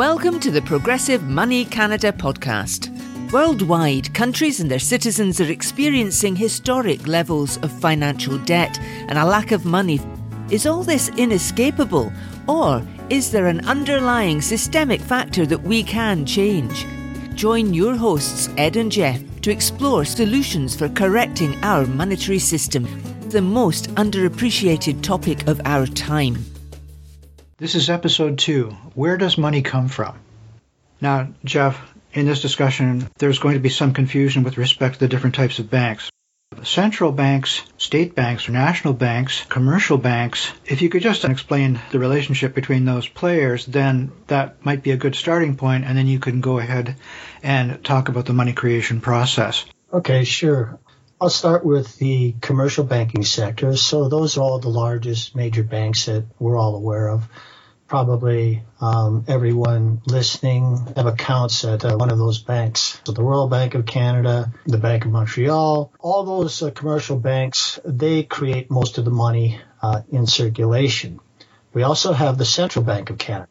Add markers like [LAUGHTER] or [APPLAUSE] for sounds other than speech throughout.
Welcome to the Progressive Money Canada podcast. Worldwide, countries and their citizens are experiencing historic levels of financial debt and a lack of money. Is all this inescapable, or is there an underlying systemic factor that we can change? Join your hosts, Ed and Jeff, to explore solutions for correcting our monetary system, the most underappreciated topic of our time. This is episode two. Where does money come from? Now, Jeff, in this discussion, there's going to be some confusion with respect to the different types of banks. Central banks, state banks, national banks, commercial banks, if you could just explain the relationship between those players, then that might be a good starting point, and then you can go ahead and talk about the money creation process. Okay, sure. I'll start with the commercial banking sector. So those are all the largest major banks that we're all aware of. Probably um, everyone listening have accounts at uh, one of those banks. So the Royal Bank of Canada, the Bank of Montreal, all those uh, commercial banks, they create most of the money uh, in circulation. We also have the Central Bank of Canada,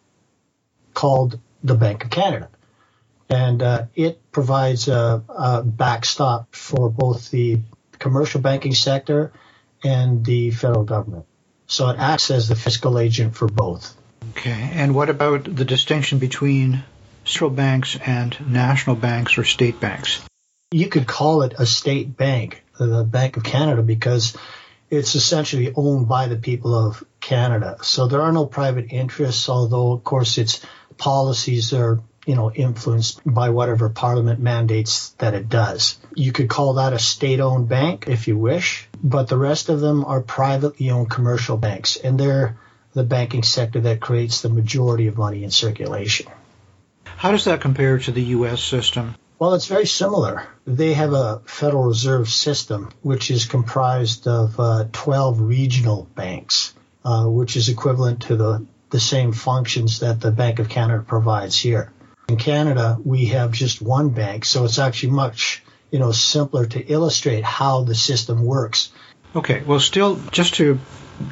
called the Bank of Canada and uh, it provides a, a, backstop for both the commercial banking sector and the federal government. So it acts as the fiscal agent for both. Okay, and what about the distinction between central banks and national banks or state banks? You could call it a state bank, the Bank of Canada, because it's essentially owned by the people of Canada. So there are no private interests, although, of course, its policies are you know, influenced by whatever Parliament mandates that it does. You could call that a state-owned bank if you wish, but the rest of them are privately owned commercial banks, and they're the banking sector that creates the majority of money in circulation. How does that compare to the U.S. system? Well, it's very similar. They have a Federal Reserve system, which is comprised of uh, 12 regional banks, uh, which is equivalent to the, the same functions that the Bank of Canada provides here. In Canada, we have just one bank, so it's actually much, you know, simpler to illustrate how the system works. Okay, well, still, just to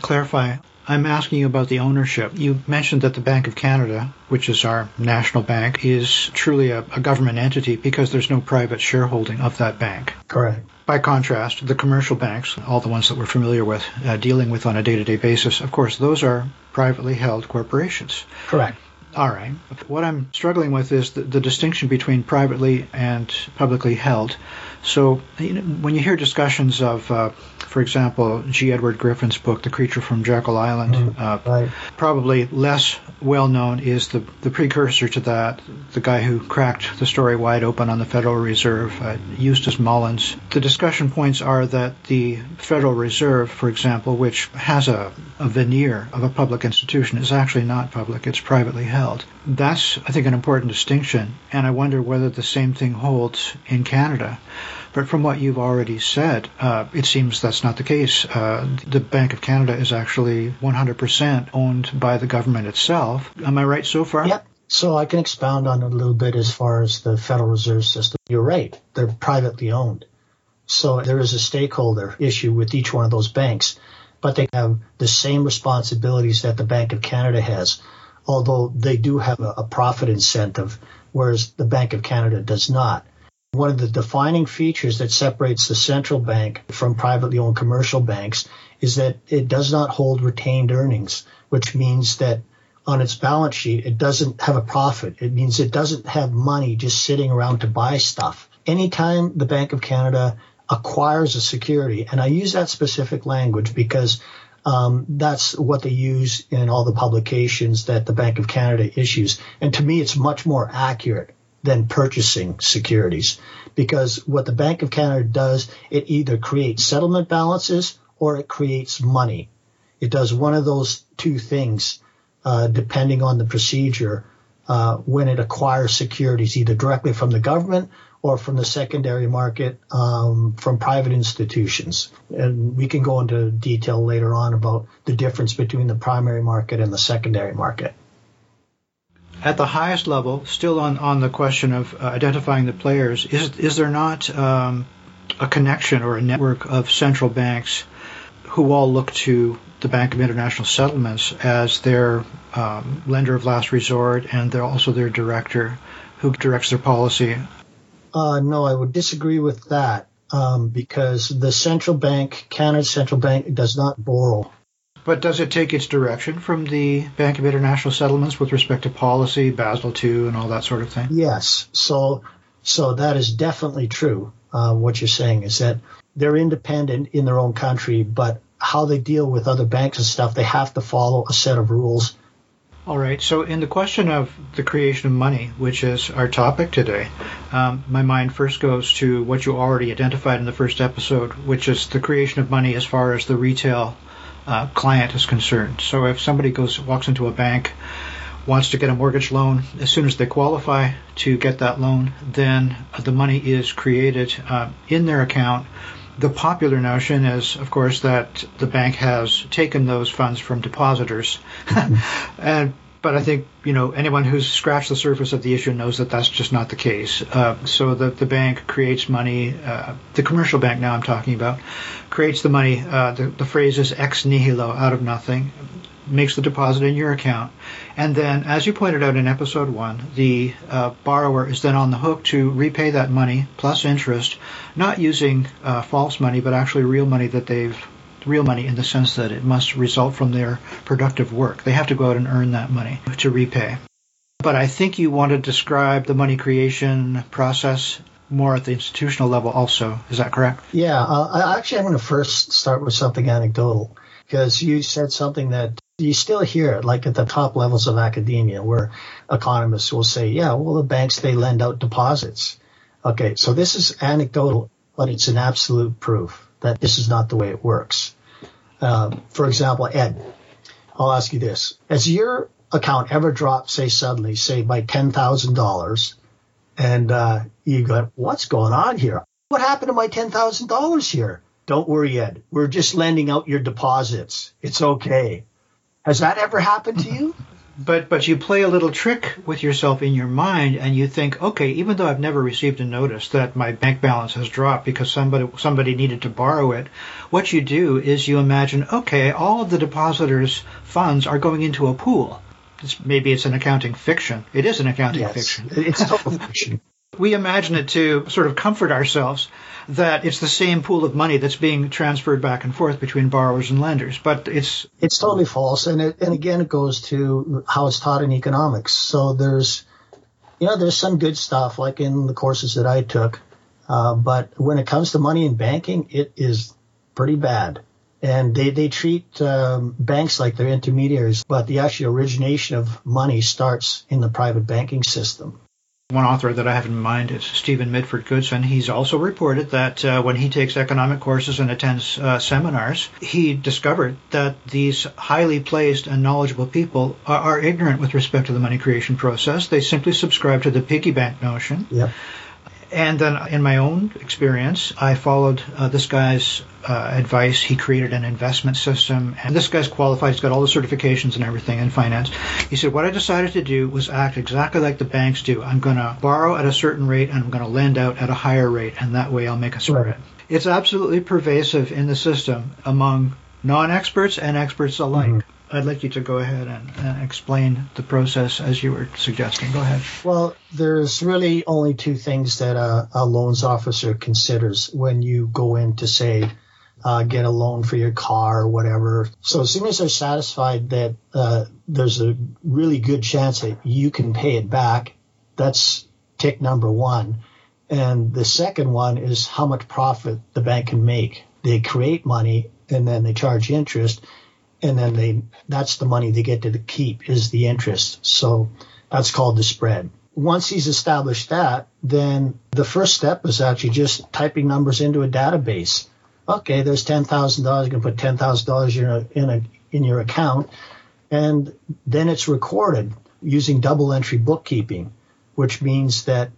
clarify, I'm asking you about the ownership. You mentioned that the Bank of Canada, which is our national bank, is truly a, a, government entity because there's no private shareholding of that bank. Correct. By contrast, the commercial banks, all the ones that we're familiar with, uh, dealing with on a day to day basis, of course, those are privately held corporations. Correct. All right. What I'm struggling with is the, the distinction between privately and publicly held. So you know, when you hear discussions of, uh, for example, G. Edward Griffin's book, The Creature from Jekyll Island, mm, uh, right. probably less well known is the, the precursor to that, the guy who cracked the story wide open on the Federal Reserve, uh, Eustace Mullins. The discussion points are that the Federal Reserve, for example, which has a, a veneer of a public institution, is actually not public, it's privately held. That's, I think, an important distinction, and I wonder whether the same thing holds in Canada. But from what you've already said, uh, it seems that's not the case. Uh, the Bank of Canada is actually 100% owned by the government itself. Am I right so far? Yep. So I can expound on it a little bit as far as the Federal Reserve System. You're right. They're privately owned. So there is a stakeholder issue with each one of those banks, but they have the same responsibilities that the Bank of Canada has, although they do have a, profit incentive, whereas the Bank of Canada does not. One of the defining features that separates the central bank from privately owned commercial banks is that it does not hold retained earnings, which means that on its balance sheet, it doesn't have a profit. It means it doesn't have money just sitting around to buy stuff. Anytime the Bank of Canada acquires a security, and I use that specific language because um, that's what they use in all the publications that the Bank of Canada issues. And to me, it's much more accurate than purchasing securities. Because what the Bank of Canada does, it either creates settlement balances or it creates money. It does one of those two things, uh, depending on the procedure, uh, when it acquires securities, either directly from the government or from the secondary market um, from private institutions. And we can go into detail later on about the difference between the primary market and the secondary market at the highest level, still on, on the question of uh, identifying the players, is is there not um, a connection or a network of central banks who all look to the Bank of International Settlements as their um, lender of last resort and they're also their director who directs their policy. Uh, no, I would disagree with that um, because the central bank, Canada's central bank, does not borrow. But does it take its direction from the Bank of International Settlements with respect to policy, Basel II, and all that sort of thing? Yes. So, so that is definitely true. Uh, what you're saying is that they're independent in their own country, but how they deal with other banks and stuff, they have to follow a set of rules. All right. So, in the question of the creation of money, which is our topic today, um, my mind first goes to what you already identified in the first episode, which is the creation of money as far as the retail uh, client is concerned. So, if somebody goes walks into a bank, wants to get a mortgage loan, as soon as they qualify to get that loan, then the money is created uh, in their account the popular notion is, of course, that the bank has taken those funds from depositors, [LAUGHS] and but I think you know anyone who's scratched the surface of the issue knows that that's just not the case. Uh, so the the bank creates money. Uh, the commercial bank now I'm talking about creates the money. Uh, the, the phrase is ex nihilo, out of nothing makes the deposit in your account. And then, as you pointed out in episode one, the uh, borrower is then on the hook to repay that money plus interest, not using uh, false money, but actually real money that they've real money in the sense that it must result from their productive work. They have to go out and earn that money to repay. But I think you want to describe the money creation process more at the institutional level also. Is that correct? Yeah. Uh, actually, I'm going to first start with something anecdotal because you said something that you still hear it like at the top levels of academia where economists will say, yeah, well, the banks, they lend out deposits. Okay. So this is anecdotal, but it's an absolute proof that this is not the way it works. Um, for example, Ed, I'll ask you this. Has your account ever dropped, say suddenly, say by $10,000 and, uh, you go, what's going on here? What happened to my $10,000 here? Don't worry, Ed. We're just lending out your deposits. It's okay. Has that ever happened to you? [LAUGHS] But but you play a little trick with yourself in your mind, and you think, okay, even though I've never received a notice that my bank balance has dropped because somebody somebody needed to borrow it, what you do is you imagine, okay, all of the depositors' funds are going into a pool. It's, maybe it's an accounting fiction. It is an accounting yes, fiction. It's [LAUGHS] total fiction. We imagine it to sort of comfort ourselves that it's the same pool of money that's being transferred back and forth between borrowers and lenders. But it's it's totally false, and it, and again it goes to how it's taught in economics. So there's you know there's some good stuff like in the courses that I took, uh, but when it comes to money in banking, it is pretty bad. And they, they treat um, banks like they're intermediaries, but the actual origination of money starts in the private banking system. One author that I have in mind is Stephen Mitford Goodson. He's also reported that uh, when he takes economic courses and attends uh, seminars, he discovered that these highly placed and knowledgeable people are, are, ignorant with respect to the money creation process. They simply subscribe to the piggy bank notion. And then in my own experience, I followed uh, this guy's uh, advice. He created an investment system, and this guy's qualified. He's got all the certifications and everything in finance. He said, What I decided to do was act exactly like the banks do. I'm going to borrow at a certain rate, and I'm going to lend out at a higher rate, and that way I'll make a spread. Right. It's absolutely pervasive in the system among non experts and experts alike. Mm-hmm. I'd like you to go ahead and, and, explain the process as you were suggesting. Go ahead. Well, there's really only two things that a, a loans officer considers when you go in to say, uh, get a loan for your car or whatever. So as soon as they're satisfied that uh, there's a really good chance that you can pay it back, that's tick number one. And the second one is how much profit the bank can make. They create money and then they charge interest and then they that's the money they get to keep is the interest. So that's called the spread. Once he's established that, then the first step is actually just typing numbers into a database. Okay, there's ten thousand dollars. You can put ten thousand dollars in in in your account, and then it's recorded using double entry bookkeeping, which means that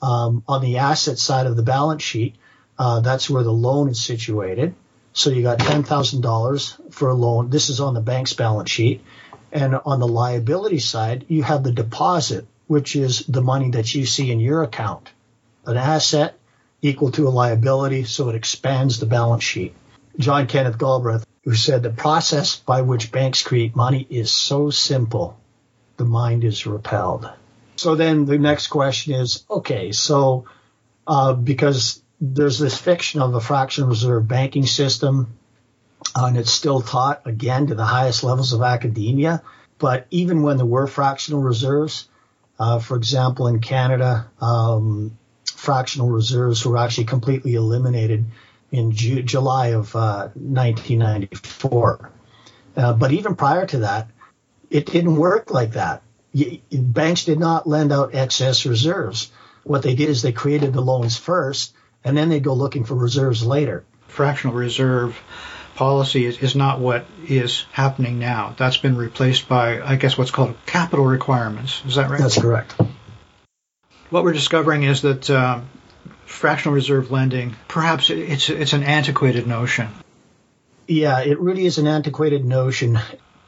um, on the asset side of the balance sheet, uh, that's where the loan is situated. So you got $10,000 for a loan. This is on the bank's balance sheet. And on the liability side, you have the deposit, which is the money that you see in your account. An asset equal to a liability, so it expands the balance sheet. John Kenneth Galbraith who said the process by which banks create money is so simple, the mind is repelled. So then the next question is okay, so uh, because there's this fiction of a fractional reserve banking system, uh, and it's still taught again to the highest levels of academia. But even when there were fractional reserves, uh, for example, in Canada, um, fractional reserves were actually completely eliminated in Ju- July of uh, 1994. Uh, but even prior to that, it didn't work like that. banks did not lend out excess reserves. What they did is they created the loans first, and then they go looking for reserves later. Fractional reserve policy is, is not what is happening now. That's been replaced by, I guess, what's called capital requirements. Is that right? That's correct. What we're discovering is that uh, fractional reserve lending, perhaps it's it's an antiquated notion. Yeah, it really is an antiquated notion.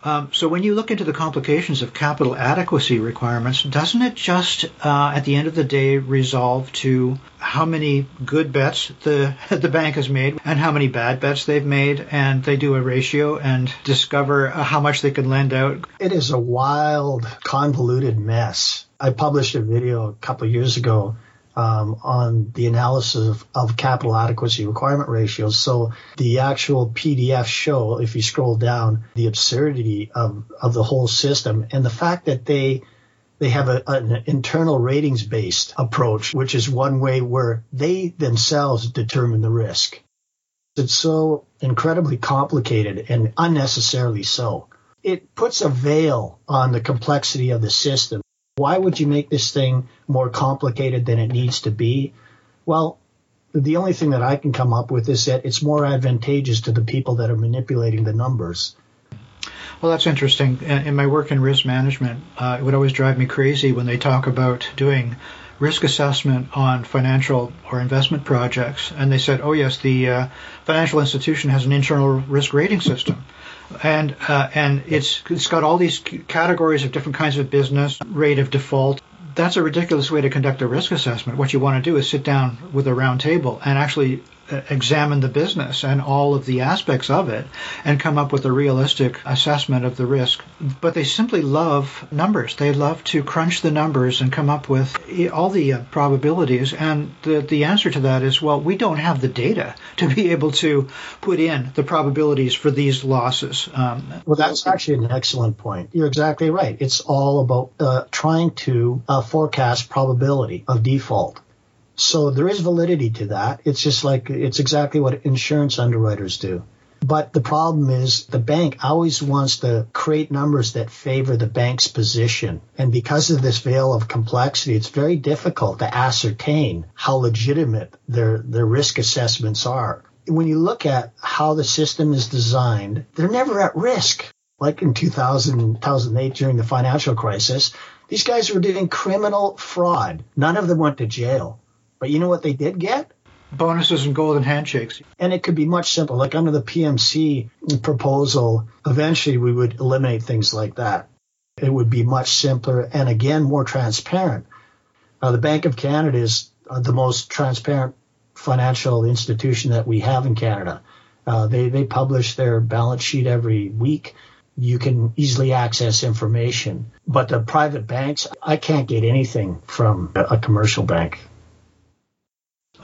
Um, so when you look into the complications of capital adequacy requirements, doesn't it just, uh, at the end of the day, resolve to how many good bets the [LAUGHS] the bank has made and how many bad bets they've made, and they do a ratio and discover uh, how much they can lend out? It is a wild, convoluted mess. I published a video a couple years ago um, on the analysis of, of, capital adequacy requirement ratios. So the actual PDF show, if you scroll down, the absurdity of, of the whole system and the fact that they they have a, an internal ratings based approach, which is one way where they themselves determine the risk. It's so incredibly complicated and unnecessarily so. It puts a veil on the complexity of the system why would you make this thing more complicated than it needs to be? Well, the only thing that I can come up with is that it's more advantageous to the people that are manipulating the numbers. Well, that's interesting. In my work in risk management, uh, it would always drive me crazy when they talk about doing risk assessment on financial or investment projects, and they said, "Oh yes, the uh, financial institution has an internal risk rating system." And uh, and it's it's got all these categories of different kinds of business, rate of default. That's a ridiculous way to conduct a risk assessment. What you want to do is sit down with a round table and actually examine the business and all of the aspects of it and come up with a realistic assessment of the risk. But they simply love numbers. They love to crunch the numbers and come up with all the uh, probabilities. And the, the answer to that is, well, we don't have the data to be able to put in the probabilities for these losses. Um, well, that's actually an excellent point. You're exactly right. It's all about uh, trying to uh, forecast probability of default. So there is validity to that. It's just like it's exactly what insurance underwriters do. But the problem is the bank always wants to create numbers that favor the bank's position. And because of this veil of complexity, it's very difficult to ascertain how legitimate their, their risk assessments are. When you look at how the system is designed, they're never at risk. Like in 2000, 2008 during the financial crisis, these guys were doing criminal fraud. None of them went to jail. But you know what they did get? Bonuses and golden handshakes. And it could be much simpler. Like under the PMC proposal, eventually we would eliminate things like that. It would be much simpler and again more transparent. Uh, the Bank of Canada is uh, the most transparent financial institution that we have in Canada. Uh, they they publish their balance sheet every week. You can easily access information. But the private banks, I can't get anything from a commercial bank.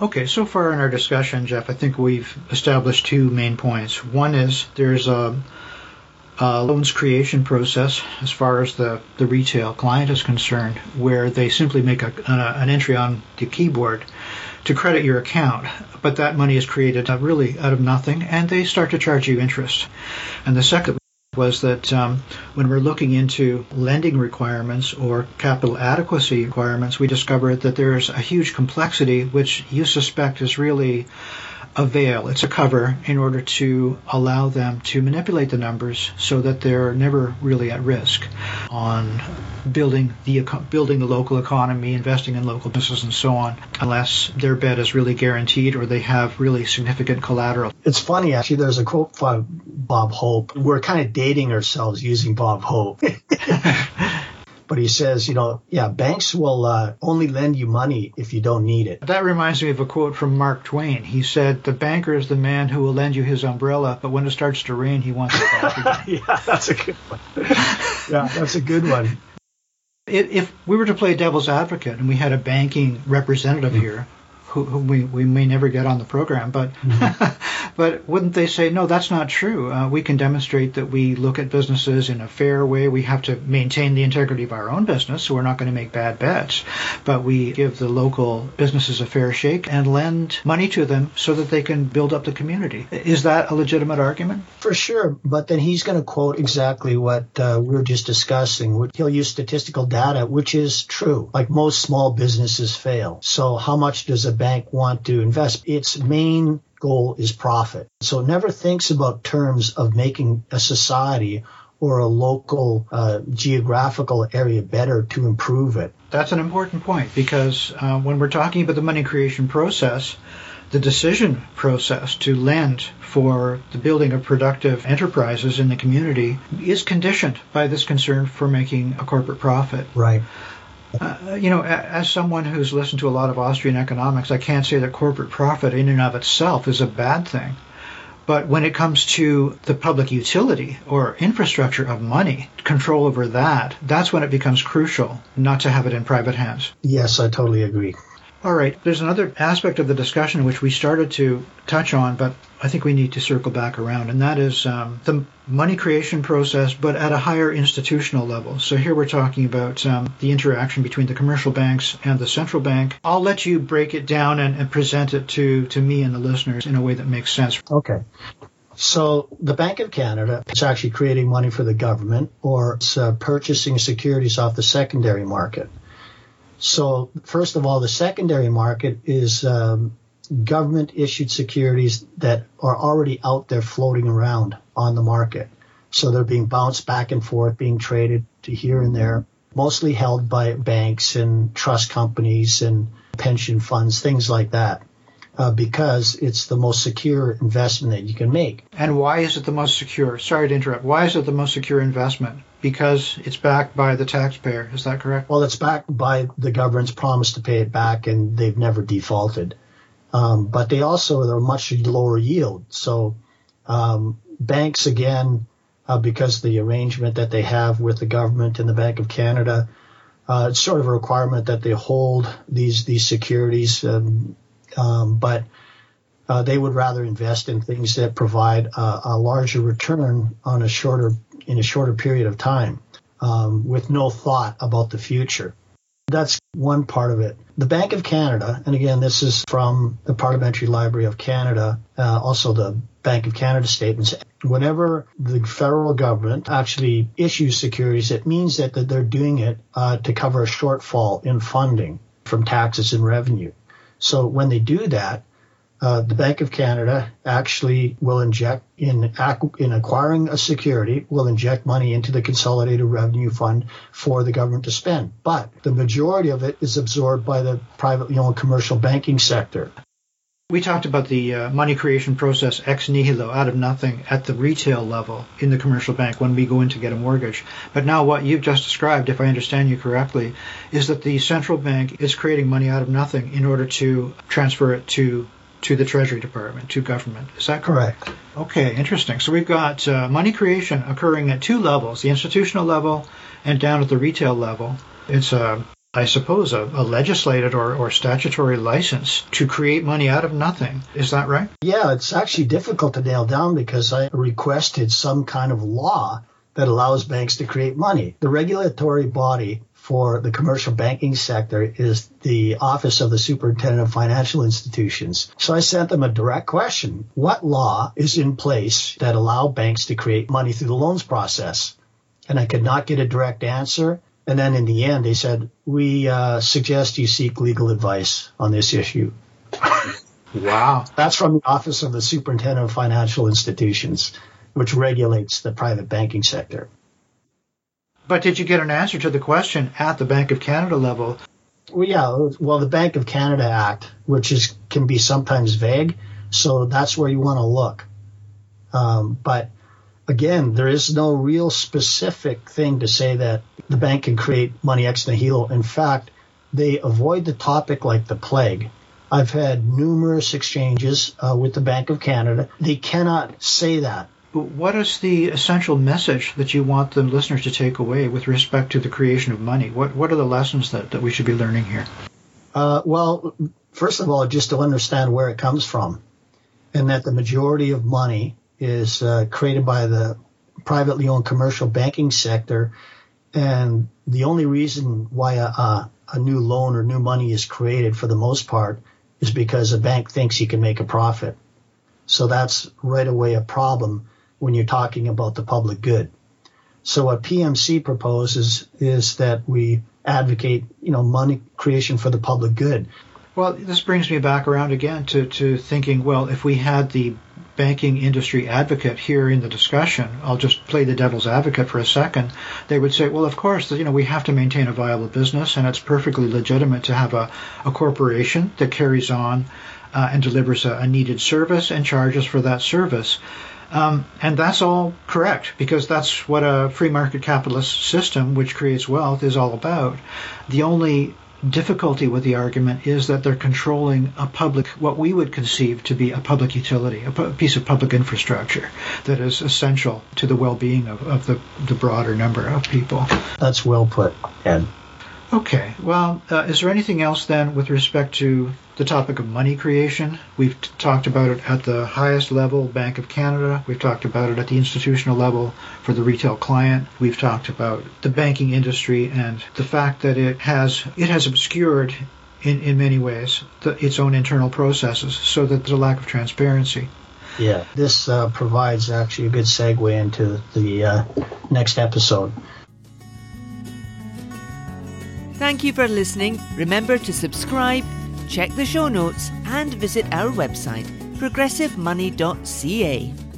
Okay, so far in our discussion, Jeff, I think we've established two main points. One is there's a, a, loans creation process as far as the, the retail client is concerned, where they simply make a, an entry on the keyboard to credit your account, but that money is created really out of nothing, and they start to charge you interest. And the second was that um, when we're looking into lending requirements or capital adequacy requirements, we discovered that there's a huge complexity which you suspect is really a veil, it's a cover in order to allow them to manipulate the numbers so that they're never really at risk on building the building the local economy, investing in local businesses and so on, unless their bet is really guaranteed or they have really significant collateral. It's funny actually. There's a quote from Bob Hope. We're kind of dating ourselves using Bob Hope. [LAUGHS] but he says, you know, yeah, banks will uh, only lend you money if you don't need it. That reminds me of a quote from Mark Twain. He said, "The banker is the man who will lend you his umbrella, but when it starts to rain, he wants it back [LAUGHS] yeah, that's a good one. yeah, that's a good one. If we were to play devil's advocate and we had a banking representative mm-hmm. here who, who we, we may never get on the program, but mm-hmm. [LAUGHS] but wouldn't they say no? That's not true. Uh, we can demonstrate that we look at businesses in a fair way. We have to maintain the integrity of our own business, so we're not going to make bad bets. But we give the local businesses a fair shake and lend money to them so that they can build up the community. Is that a legitimate argument? For sure, but then he's going to quote exactly what uh, we are just discussing. He'll use statistical data, which is true. Like most small businesses fail. So how much does a bank want to invest. Its main goal is profit. So it never thinks about terms of making a society or a local uh, geographical area better to improve it. That's an important point because uh, when we're talking about the money creation process, the decision process to lend for the building of productive enterprises in the community is conditioned by this concern for making a corporate profit. Right. Uh, you know, as someone who's listened to a lot of Austrian economics, I can't say that corporate profit in and of itself is a bad thing. But when it comes to the public utility or infrastructure of money, control over that, that's when it becomes crucial not to have it in private hands. Yes, I totally agree. All right. There's another aspect of the discussion which we started to touch on, but I think we need to circle back around, and that is um, the money creation process, but at a higher institutional level. So here we're talking about um, the interaction between the commercial banks and the central bank. I'll let you break it down and, and present it to, to me and the listeners in a way that makes sense. Okay. So the Bank of Canada is actually creating money for the government or it's uh, purchasing securities off the secondary market. So, first of all, the secondary market is um, government issued securities that are already out there floating around on the market. So they're being bounced back and forth, being traded to here and there, mostly held by banks and trust companies and pension funds, things like that. Uh, because it's the most secure investment that you can make. And why is it the most secure? Sorry to interrupt. Why is it the most secure investment? because it's backed by the taxpayer. Is that correct? Well, it's backed by the government's promise to pay it back, and they've never defaulted. Um, but they also are a much lower yield. So um, banks, again, uh, because the arrangement that they have with the government and the Bank of Canada, uh, it's sort of a requirement that they hold these these securities, um, um but uh, they would rather invest in things that provide a, a larger return on a shorter in a shorter period of time um, with no thought about the future. That's one part of it. The Bank of Canada, and again, this is from the Parliamentary Library of Canada, uh, also the Bank of Canada statements. Whenever the federal government actually issues securities, it means that, that they're doing it uh, to cover a shortfall in funding from taxes and revenue. So when they do that, uh, the Bank of Canada actually will inject in in acquiring a security will inject money into the consolidated revenue fund for the government to spend, but the majority of it is absorbed by the privately owned commercial banking sector. We talked about the uh, money creation process ex nihilo, out of nothing, at the retail level in the commercial bank when we go in to get a mortgage. But now, what you've just described, if I understand you correctly, is that the central bank is creating money out of nothing in order to transfer it to to the Treasury Department, to government. Is that correct? correct. Okay, interesting. So we've got uh, money creation occurring at two levels, the institutional level and down at the retail level. It's a I suppose, a, a legislated or, or statutory license to create money out of nothing. Is that right? Yeah, it's actually difficult to nail down because I requested some kind of law that allows banks to create money. The regulatory body for the commercial banking sector is the Office of the Superintendent of Financial Institutions. So I sent them a direct question. What law is in place that allow banks to create money through the loans process? And I could not get a direct answer. And then in the end, they said, we uh, suggest you seek legal advice on this issue. [LAUGHS] wow. That's from the Office of the Superintendent of Financial Institutions, which regulates the private banking sector. But did you get an answer to the question at the Bank of Canada level? Well, yeah. Well, the Bank of Canada Act, which is can be sometimes vague, so that's where you want to look. Um, but again, there is no real specific thing to say that the bank can create money ex nihilo. In fact, they avoid the topic like the plague. I've had numerous exchanges uh, with the Bank of Canada. They cannot say that. But what is the essential message that you want the listeners to take away with respect to the creation of money? What what are the lessons that, that we should be learning here? Uh, well, first of all, just to understand where it comes from, and that the majority of money is uh, created by the privately owned commercial banking sector, and the only reason why a, a, a new loan or new money is created, for the most part, is because a bank thinks he can make a profit. So that's right away a problem when you're talking about the public good. So what PMC proposes is that we advocate, you know, money creation for the public good. Well, this brings me back around again to, to thinking, well, if we had the banking industry advocate here in the discussion, I'll just play the devil's advocate for a second, they would say, well, of course, you know, we have to maintain a viable business and it's perfectly legitimate to have a, a corporation that carries on uh, and delivers a, a needed service and charges for that service. Um, and that's all correct because that's what a free market capitalist system, which creates wealth, is all about. The only difficulty with the argument is that they're controlling a public, what we would conceive to be a public utility, a piece of public infrastructure that is essential to the well-being of, of the, the broader number of people. That's well put, Ed. Okay. Well, uh, is there anything else then with respect to the topic of money creation? We've t- talked about it at the highest level, Bank of Canada. We've talked about it at the institutional level for the retail client. We've talked about the banking industry and the fact that it has it has obscured in, in many ways the, its own internal processes so that there's a lack of transparency. Yeah, this uh, provides actually a good segue into the uh, next episode. Thank you for listening. Remember to subscribe, check the show notes, and visit our website, progressivemoney.ca.